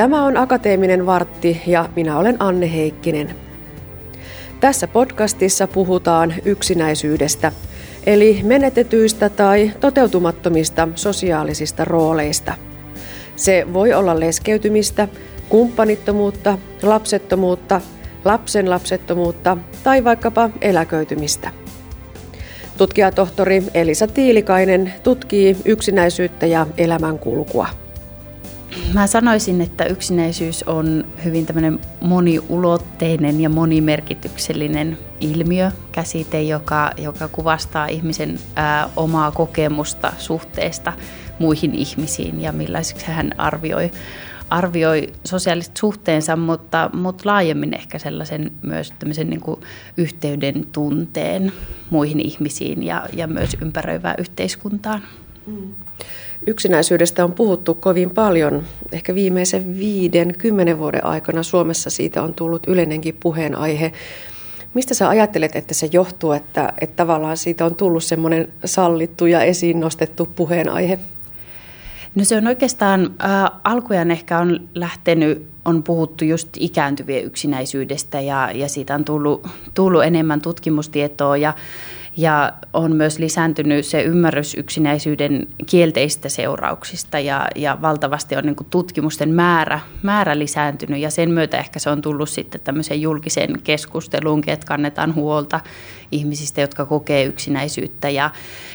Tämä on Akateeminen vartti ja minä olen Anne Heikkinen. Tässä podcastissa puhutaan yksinäisyydestä, eli menetetyistä tai toteutumattomista sosiaalisista rooleista. Se voi olla leskeytymistä, kumppanittomuutta, lapsettomuutta, lapsen lapsettomuutta tai vaikkapa eläköitymistä. Tutkijatohtori Elisa Tiilikainen tutkii yksinäisyyttä ja elämänkulkua. Mä sanoisin, että yksinäisyys on hyvin tämmöinen moniulotteinen ja monimerkityksellinen ilmiö, käsite, joka, joka kuvastaa ihmisen ää, omaa kokemusta suhteesta muihin ihmisiin ja millaiseksi hän arvioi, arvioi sosiaaliset suhteensa, mutta, mutta laajemmin ehkä sellaisen myös tämmöisen niin kuin yhteyden tunteen muihin ihmisiin ja, ja myös ympäröivään yhteiskuntaan. Mm. Yksinäisyydestä on puhuttu kovin paljon. Ehkä viimeisen viiden, kymmenen vuoden aikana Suomessa siitä on tullut yleinenkin puheenaihe. Mistä sä ajattelet, että se johtuu, että, että tavallaan siitä on tullut semmoinen sallittu ja esiin nostettu puheenaihe? No se on oikeastaan, äh, alkujan ehkä on lähtenyt, on puhuttu just ikääntyvien yksinäisyydestä ja, ja siitä on tullut, tullut enemmän tutkimustietoa ja ja on myös lisääntynyt se ymmärrys yksinäisyyden kielteistä seurauksista ja, ja valtavasti on niin kuin tutkimusten määrä, määrä lisääntynyt. Ja sen myötä ehkä se on tullut sitten tämmöiseen julkiseen keskusteluun, että kannetaan huolta ihmisistä, jotka kokee yksinäisyyttä. Ja,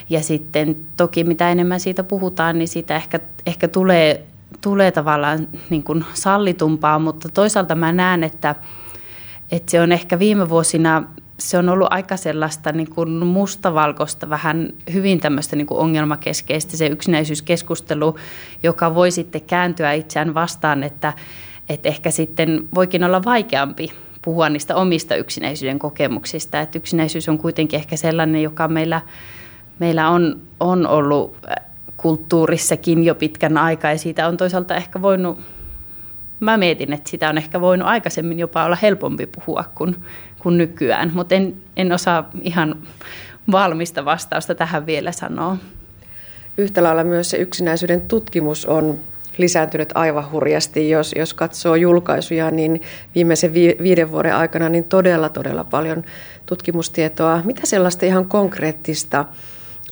ja sitten toki mitä enemmän siitä puhutaan, niin siitä ehkä, ehkä tulee, tulee tavallaan niin kuin sallitumpaa, mutta toisaalta mä näen, että, että se on ehkä viime vuosina se on ollut aika sellaista niin kuin mustavalkoista, vähän hyvin tämmöistä niin kuin ongelmakeskeistä se yksinäisyyskeskustelu, joka voi sitten kääntyä itseään vastaan, että, että ehkä sitten voikin olla vaikeampi puhua niistä omista yksinäisyyden kokemuksista. Että yksinäisyys on kuitenkin ehkä sellainen, joka meillä, meillä on, on ollut kulttuurissakin jo pitkän aikaa ja siitä on toisaalta ehkä voinut mä mietin, että sitä on ehkä voinut aikaisemmin jopa olla helpompi puhua kuin, kuin nykyään, mutta en, en osaa ihan valmista vastausta tähän vielä sanoa. Yhtä lailla myös se yksinäisyyden tutkimus on lisääntynyt aivan hurjasti. Jos, jos katsoo julkaisuja, niin viimeisen vi, viiden vuoden aikana niin todella, todella paljon tutkimustietoa. Mitä sellaista ihan konkreettista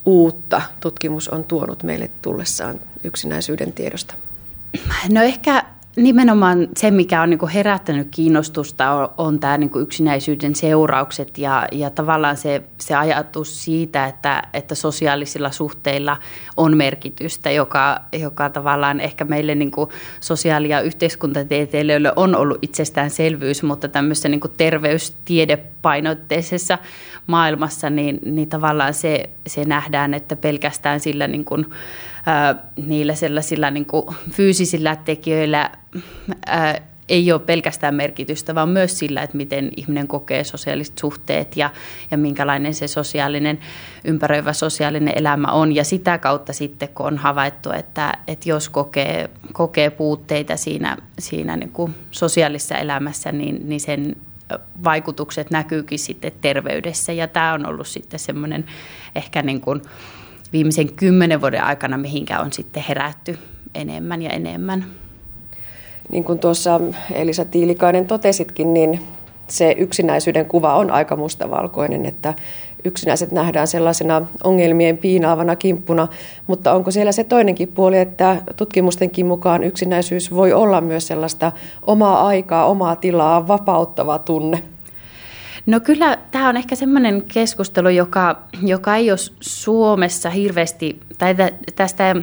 uutta tutkimus on tuonut meille tullessaan yksinäisyyden tiedosta? No ehkä Nimenomaan se, mikä on niin herättänyt kiinnostusta, on, on tämä niin yksinäisyyden seuraukset ja, ja tavallaan se, se ajatus siitä, että, että sosiaalisilla suhteilla on merkitystä, joka, joka tavallaan ehkä meille niin sosiaali- ja yhteiskuntatieteilijöille on ollut itsestäänselvyys, mutta tämmöisessä niin terveystiedepainotteisessa maailmassa, niin, niin tavallaan se, se nähdään, että pelkästään sillä niin kuin, niillä sellaisilla niin kuin fyysisillä tekijöillä ää, ei ole pelkästään merkitystä, vaan myös sillä, että miten ihminen kokee sosiaaliset suhteet ja, ja minkälainen se sosiaalinen, ympäröivä sosiaalinen elämä on. Ja sitä kautta sitten, kun on havaittu, että, että jos kokee, kokee puutteita siinä, siinä niin kuin sosiaalisessa elämässä, niin, niin sen vaikutukset näkyykin sitten terveydessä. Ja tämä on ollut sitten semmoinen ehkä niin kuin, viimeisen kymmenen vuoden aikana, mihinkä on sitten herätty enemmän ja enemmän. Niin kuin tuossa Elisa Tiilikainen totesitkin, niin se yksinäisyyden kuva on aika mustavalkoinen, että yksinäiset nähdään sellaisena ongelmien piinaavana kimppuna, mutta onko siellä se toinenkin puoli, että tutkimustenkin mukaan yksinäisyys voi olla myös sellaista omaa aikaa, omaa tilaa, vapauttava tunne? No kyllä tämä on ehkä semmoinen keskustelu, joka, joka ei ole Suomessa hirveästi, tai tästä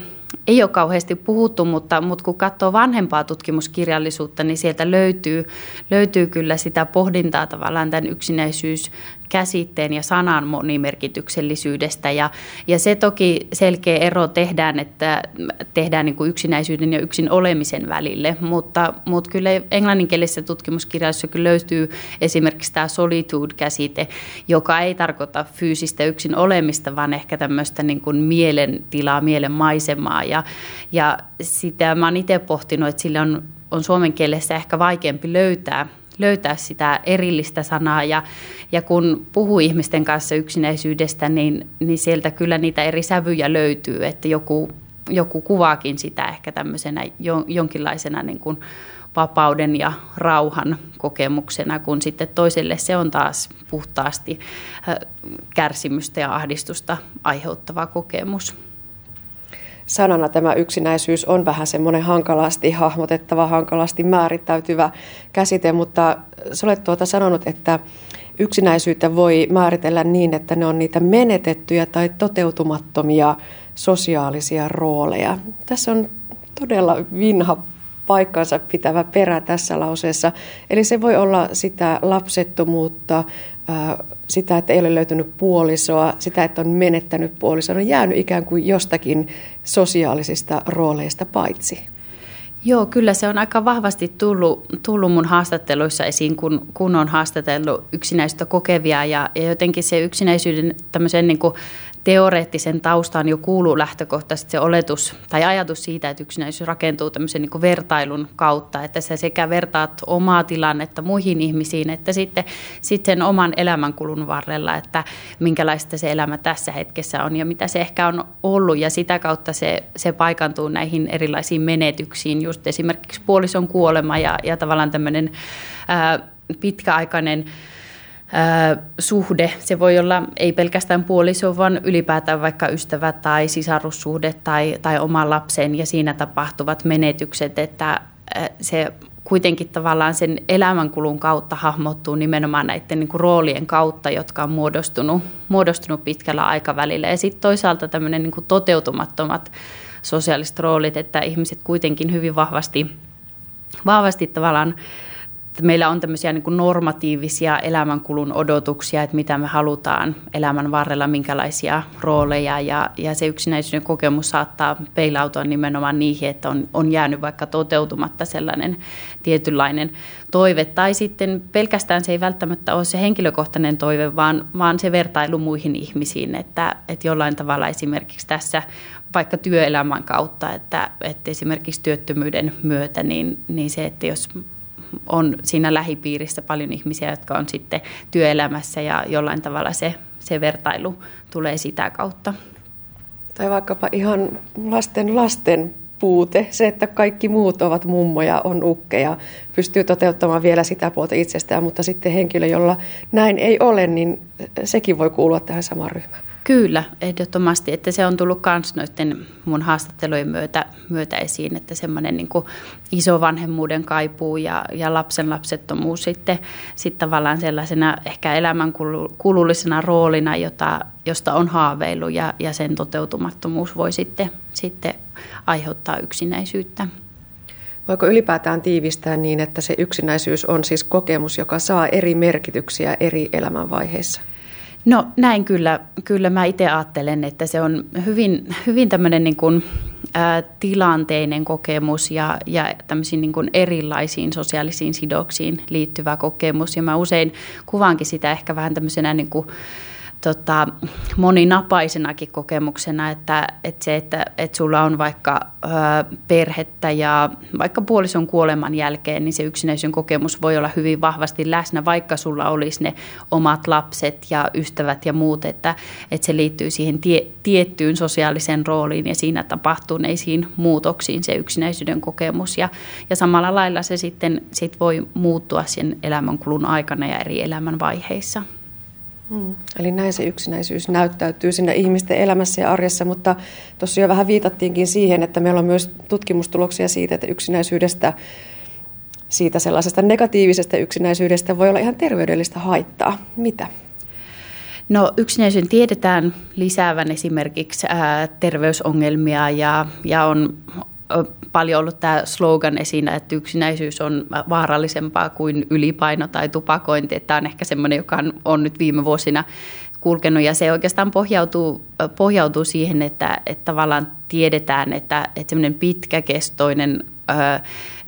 ei ole kauheasti puhuttu, mutta, mutta kun katsoo vanhempaa tutkimuskirjallisuutta, niin sieltä löytyy, löytyy kyllä sitä pohdintaa tavallaan tämän yksinäisyys käsitteen ja sanan monimerkityksellisyydestä. Ja, ja se toki selkeä ero tehdään, että tehdään niin kuin yksinäisyyden ja yksin olemisen välille, mutta, mutta kyllä englanninkielisessä tutkimuskirjassa kyllä löytyy esimerkiksi tämä solitude-käsite, joka ei tarkoita fyysistä yksin olemista, vaan ehkä tämmöistä niin kuin mielentilaa, mielenmaisemaa. Ja, ja sitä mä oon itse pohtinut, että sille on, on suomen kielessä ehkä vaikeampi löytää löytää sitä erillistä sanaa. Ja, ja kun puhuu ihmisten kanssa yksinäisyydestä, niin, niin sieltä kyllä niitä eri sävyjä löytyy, että joku, joku kuvaakin sitä ehkä tämmöisenä jonkinlaisena niin kuin vapauden ja rauhan kokemuksena, kun sitten toiselle se on taas puhtaasti kärsimystä ja ahdistusta aiheuttava kokemus. Sanana tämä yksinäisyys on vähän semmoinen hankalasti hahmotettava, hankalasti määrittäytyvä käsite, mutta sä olet tuota sanonut, että yksinäisyyttä voi määritellä niin, että ne on niitä menetettyjä tai toteutumattomia sosiaalisia rooleja. Tässä on todella vinha paikkansa pitävä perä tässä lauseessa. Eli se voi olla sitä lapsettomuutta, sitä, että ei ole löytynyt puolisoa, sitä, että on menettänyt puolisoa, on jäänyt ikään kuin jostakin sosiaalisista rooleista paitsi. Joo, kyllä se on aika vahvasti tullut, tullut mun haastatteluissa esiin, kun, kun on haastatellut yksinäistä kokevia ja, ja jotenkin se yksinäisyyden tämmöisen niin kuin teoreettisen taustaan jo kuuluu lähtökohtaisesti se oletus tai ajatus siitä, että yksinäisyys rakentuu tämmöisen niin vertailun kautta, että sä sekä vertaat omaa tilannetta muihin ihmisiin, että sitten, sitten sen oman elämänkulun varrella, että minkälaista se elämä tässä hetkessä on ja mitä se ehkä on ollut. Ja sitä kautta se, se paikantuu näihin erilaisiin menetyksiin, just esimerkiksi puolison kuolema ja, ja tavallaan tämmöinen ää, pitkäaikainen suhde. Se voi olla ei pelkästään puoliso, vaan ylipäätään vaikka ystävä tai sisarussuhde tai, tai oma lapsen ja siinä tapahtuvat menetykset, että se kuitenkin tavallaan sen elämänkulun kautta hahmottuu nimenomaan näiden niin kuin roolien kautta, jotka on muodostunut, muodostunut pitkällä aikavälillä. Ja sitten toisaalta tämmöinen niin toteutumattomat sosiaaliset roolit, että ihmiset kuitenkin hyvin vahvasti, vahvasti tavallaan meillä on tämmöisiä niin normatiivisia elämänkulun odotuksia, että mitä me halutaan elämän varrella, minkälaisia rooleja. Ja, ja se yksinäisyyden kokemus saattaa peilautua nimenomaan niihin, että on, on jäänyt vaikka toteutumatta sellainen tietynlainen toive. Tai sitten pelkästään se ei välttämättä ole se henkilökohtainen toive, vaan, vaan se vertailu muihin ihmisiin, että, että jollain tavalla esimerkiksi tässä vaikka työelämän kautta, että, että esimerkiksi työttömyyden myötä, niin, niin se, että jos on siinä lähipiirissä paljon ihmisiä, jotka on sitten työelämässä ja jollain tavalla se, se vertailu tulee sitä kautta. Tai vaikkapa ihan lasten lasten puute, se, että kaikki muut ovat mummoja, on ukkeja, pystyy toteuttamaan vielä sitä puolta itsestään, mutta sitten henkilö, jolla näin ei ole, niin sekin voi kuulua tähän samaan ryhmään. Kyllä, ehdottomasti, että se on tullut myös noiden mun haastattelujen myötä, myötä esiin, että semmoinen niin iso vanhemmuuden kaipuu ja, ja lapsen lapsettomuus sitten, sitten tavallaan sellaisena ehkä elämänkulullisena roolina, jota, josta on haaveilu ja, ja sen toteutumattomuus voi sitten, sitten aiheuttaa yksinäisyyttä. Voiko ylipäätään tiivistää niin, että se yksinäisyys on siis kokemus, joka saa eri merkityksiä eri elämänvaiheissa? No näin kyllä, kyllä mä itse ajattelen, että se on hyvin, hyvin tämmöinen niin kuin, ä, tilanteinen kokemus ja, ja tämmöisiin niin kuin erilaisiin sosiaalisiin sidoksiin liittyvä kokemus. Ja mä usein kuvaankin sitä ehkä vähän tämmöisenä niin kuin, tota, moninapaisenakin kokemuksena, että, että se, että, että sulla on vaikka ö, perhettä ja vaikka puolison kuoleman jälkeen, niin se yksinäisyyden kokemus voi olla hyvin vahvasti läsnä, vaikka sulla olisi ne omat lapset ja ystävät ja muut, että, että se liittyy siihen tie, tiettyyn sosiaaliseen rooliin ja siinä tapahtuneisiin muutoksiin se yksinäisyyden kokemus. Ja, ja samalla lailla se sitten sit voi muuttua sen elämänkulun aikana ja eri elämänvaiheissa. Hmm. Eli näin se yksinäisyys näyttäytyy siinä ihmisten elämässä ja arjessa, mutta tuossa jo vähän viitattiinkin siihen, että meillä on myös tutkimustuloksia siitä, että yksinäisyydestä, siitä sellaisesta negatiivisesta yksinäisyydestä voi olla ihan terveydellistä haittaa. Mitä? No yksinäisyyden tiedetään lisäävän esimerkiksi ää, terveysongelmia ja, ja on paljon ollut tämä slogan esillä, että yksinäisyys on vaarallisempaa kuin ylipaino tai tupakointi. Että tämä on ehkä semmoinen, joka on nyt viime vuosina kulkenut ja se oikeastaan pohjautuu, pohjautuu siihen, että, että tavallaan tiedetään, että, että semmoinen pitkäkestoinen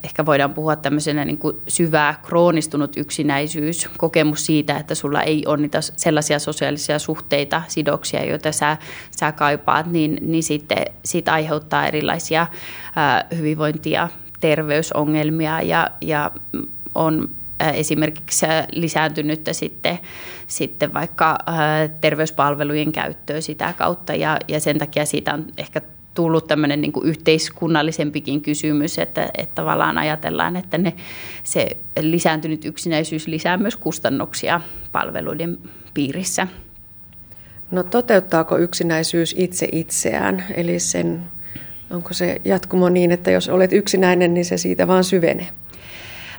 ehkä voidaan puhua tämmöisenä niin kuin syvää kroonistunut yksinäisyys, kokemus siitä, että sulla ei ole niitä sellaisia sosiaalisia suhteita, sidoksia, joita sä, sä kaipaat, niin, niin sitten siitä aiheuttaa erilaisia hyvinvointia, terveysongelmia ja, ja on esimerkiksi lisääntynyt sitten, sitten vaikka terveyspalvelujen käyttöä sitä kautta ja, ja sen takia siitä on ehkä tullut tämmöinen niin kuin yhteiskunnallisempikin kysymys, että, että tavallaan ajatellaan, että ne, se lisääntynyt yksinäisyys lisää myös kustannuksia palveluiden piirissä. No toteuttaako yksinäisyys itse itseään? Eli sen, onko se jatkumo niin, että jos olet yksinäinen, niin se siitä vaan syvenee?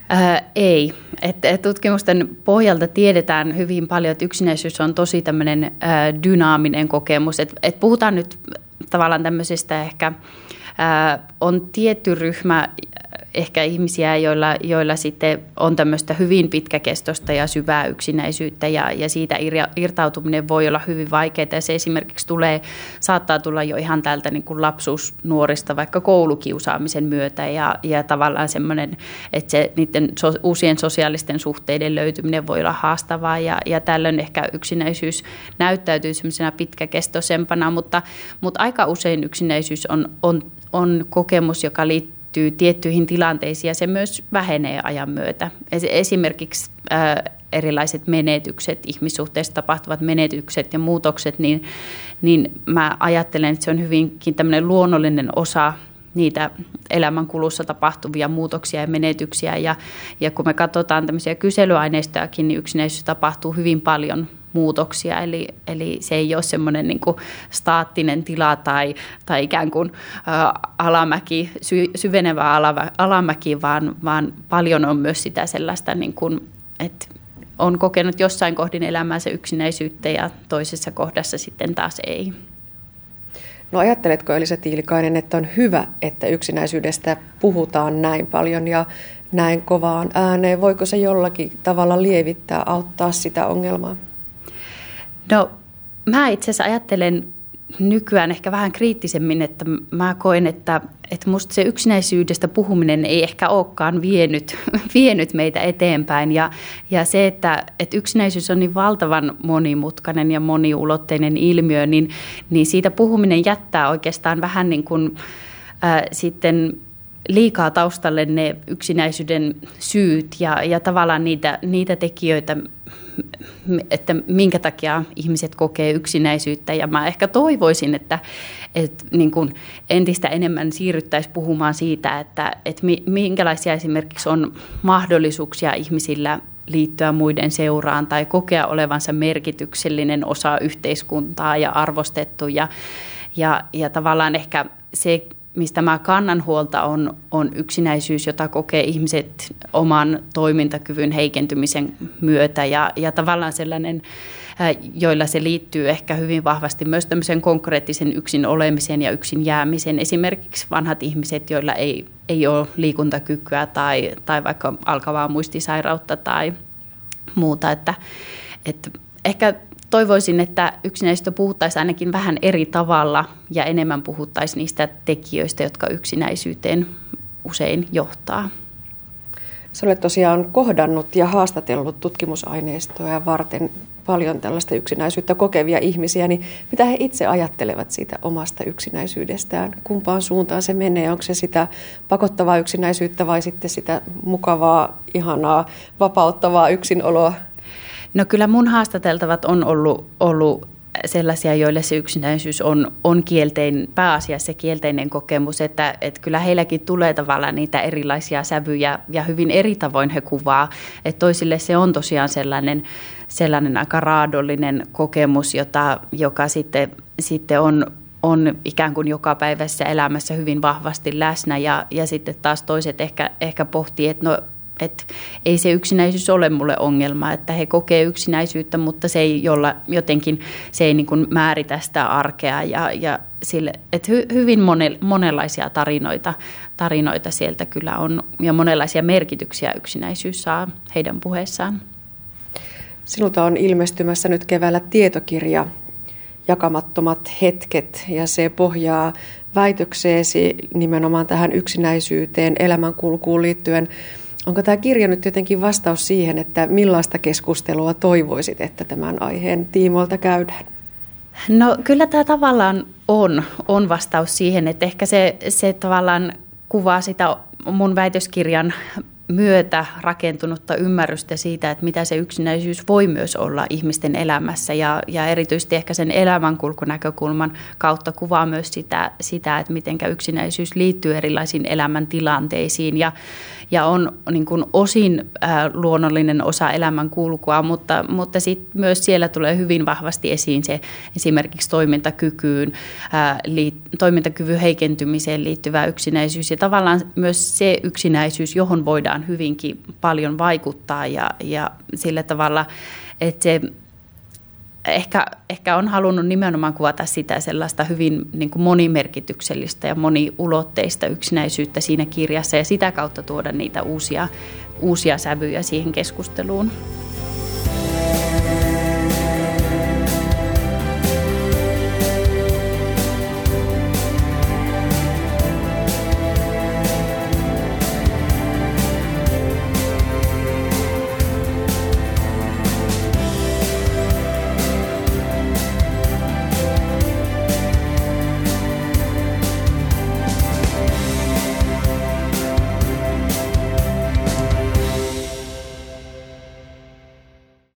Ää, ei. Et, et tutkimusten pohjalta tiedetään hyvin paljon, että yksinäisyys on tosi tämmöinen ää, dynaaminen kokemus. Et, et puhutaan nyt tavallaan tämmöisestä ehkä, on tietty ryhmä ehkä ihmisiä, joilla, joilla sitten on tämmöistä hyvin pitkäkestoista ja syvää yksinäisyyttä ja, ja siitä irtautuminen voi olla hyvin vaikeaa. Se esimerkiksi tulee, saattaa tulla jo ihan täältä niin kuin lapsuusnuorista vaikka koulukiusaamisen myötä ja, ja tavallaan semmoinen, että se niiden so, uusien sosiaalisten suhteiden löytyminen voi olla haastavaa ja, ja tällöin ehkä yksinäisyys näyttäytyy semmoisena pitkäkestoisempana, mutta, mutta aika usein yksinäisyys on, on, on kokemus, joka liittyy liittyy tiettyihin tilanteisiin ja se myös vähenee ajan myötä. Esimerkiksi erilaiset menetykset, ihmissuhteissa tapahtuvat menetykset ja muutokset, niin, niin mä ajattelen, että se on hyvinkin tämmöinen luonnollinen osa niitä elämänkulussa tapahtuvia muutoksia ja menetyksiä. Ja, ja kun me katsotaan tämmöisiä kyselyaineistojakin, niin yksinäisyys tapahtuu hyvin paljon muutoksia, eli, eli se ei ole semmoinen niin staattinen tila tai, tai ikään kuin ä, alamäki, sy, syvenevä alamäki, vaan, vaan paljon on myös sitä sellaista, niin kuin, että on kokenut jossain kohdin elämänsä yksinäisyyttä ja toisessa kohdassa sitten taas ei. No ajatteletko Elisa Tiilikainen, että on hyvä, että yksinäisyydestä puhutaan näin paljon ja näin kovaan ääneen? Voiko se jollakin tavalla lievittää, auttaa sitä ongelmaa? No mä itse asiassa ajattelen nykyään ehkä vähän kriittisemmin, että mä koen, että, että musta se yksinäisyydestä puhuminen ei ehkä olekaan vienyt, vienyt meitä eteenpäin. Ja, ja se, että, että yksinäisyys on niin valtavan monimutkainen ja moniulotteinen ilmiö, niin, niin siitä puhuminen jättää oikeastaan vähän niin kuin äh, sitten liikaa taustalle ne yksinäisyyden syyt ja, ja tavallaan niitä, niitä tekijöitä, että minkä takia ihmiset kokee yksinäisyyttä. Ja mä ehkä toivoisin, että, että niin kuin entistä enemmän siirryttäisiin puhumaan siitä, että, että minkälaisia esimerkiksi on mahdollisuuksia ihmisillä liittyä muiden seuraan tai kokea olevansa merkityksellinen osa yhteiskuntaa ja arvostettu. Ja, ja, ja tavallaan ehkä se mistä mä kannan huolta, on, on yksinäisyys, jota kokee ihmiset oman toimintakyvyn heikentymisen myötä ja, ja tavallaan sellainen, joilla se liittyy ehkä hyvin vahvasti myös tämmöisen konkreettisen yksin olemisen ja yksin jäämisen. Esimerkiksi vanhat ihmiset, joilla ei, ei ole liikuntakykyä tai, tai vaikka alkavaa muistisairautta tai muuta, että, että ehkä toivoisin, että yksinäisyyttä puhuttaisiin ainakin vähän eri tavalla ja enemmän puhuttaisiin niistä tekijöistä, jotka yksinäisyyteen usein johtaa. Sä olet tosiaan kohdannut ja haastatellut tutkimusaineistoja varten paljon tällaista yksinäisyyttä kokevia ihmisiä, niin mitä he itse ajattelevat siitä omasta yksinäisyydestään? Kumpaan suuntaan se menee? Onko se sitä pakottavaa yksinäisyyttä vai sitten sitä mukavaa, ihanaa, vapauttavaa yksinoloa? No kyllä mun haastateltavat on ollut, ollut sellaisia, joille se yksinäisyys on, on kieltein, pääasiassa kielteinen kokemus, että, että kyllä heilläkin tulee tavallaan niitä erilaisia sävyjä ja hyvin eri tavoin he kuvaa, että toisille se on tosiaan sellainen, sellainen aika raadollinen kokemus, jota, joka sitten, sitten on, on ikään kuin joka päivässä elämässä hyvin vahvasti läsnä. Ja, ja sitten taas toiset ehkä, ehkä pohtii, että no että ei se yksinäisyys ole mulle ongelma, että he kokee yksinäisyyttä, mutta se ei jolla, jotenkin se ei niin kuin määritä sitä arkea ja, ja sille, että hy, hyvin mone, monenlaisia tarinoita, tarinoita sieltä kyllä on ja monenlaisia merkityksiä yksinäisyys saa heidän puheessaan. Sinulta on ilmestymässä nyt keväällä tietokirja Jakamattomat hetket ja se pohjaa väitökseesi nimenomaan tähän yksinäisyyteen elämänkulkuun liittyen. Onko tämä kirja nyt jotenkin vastaus siihen, että millaista keskustelua toivoisit, että tämän aiheen tiimoilta käydään? No kyllä tämä tavallaan on, on vastaus siihen, että ehkä se, se tavallaan kuvaa sitä mun väitöskirjan myötä rakentunutta ymmärrystä siitä, että mitä se yksinäisyys voi myös olla ihmisten elämässä ja, ja erityisesti ehkä sen elämänkulkunäkökulman kautta kuvaa myös sitä, sitä että miten yksinäisyys liittyy erilaisiin elämäntilanteisiin ja, ja on niin kuin osin äh, luonnollinen osa elämän kulkua, mutta, mutta sit myös siellä tulee hyvin vahvasti esiin se esimerkiksi toimintakykyyn, äh, liit, toimintakyvyn heikentymiseen liittyvä yksinäisyys ja tavallaan myös se yksinäisyys, johon voidaan hyvinkin paljon vaikuttaa ja, ja sillä tavalla, että se ehkä, ehkä on halunnut nimenomaan kuvata sitä sellaista hyvin niin kuin monimerkityksellistä ja moniulotteista yksinäisyyttä siinä kirjassa ja sitä kautta tuoda niitä uusia, uusia sävyjä siihen keskusteluun.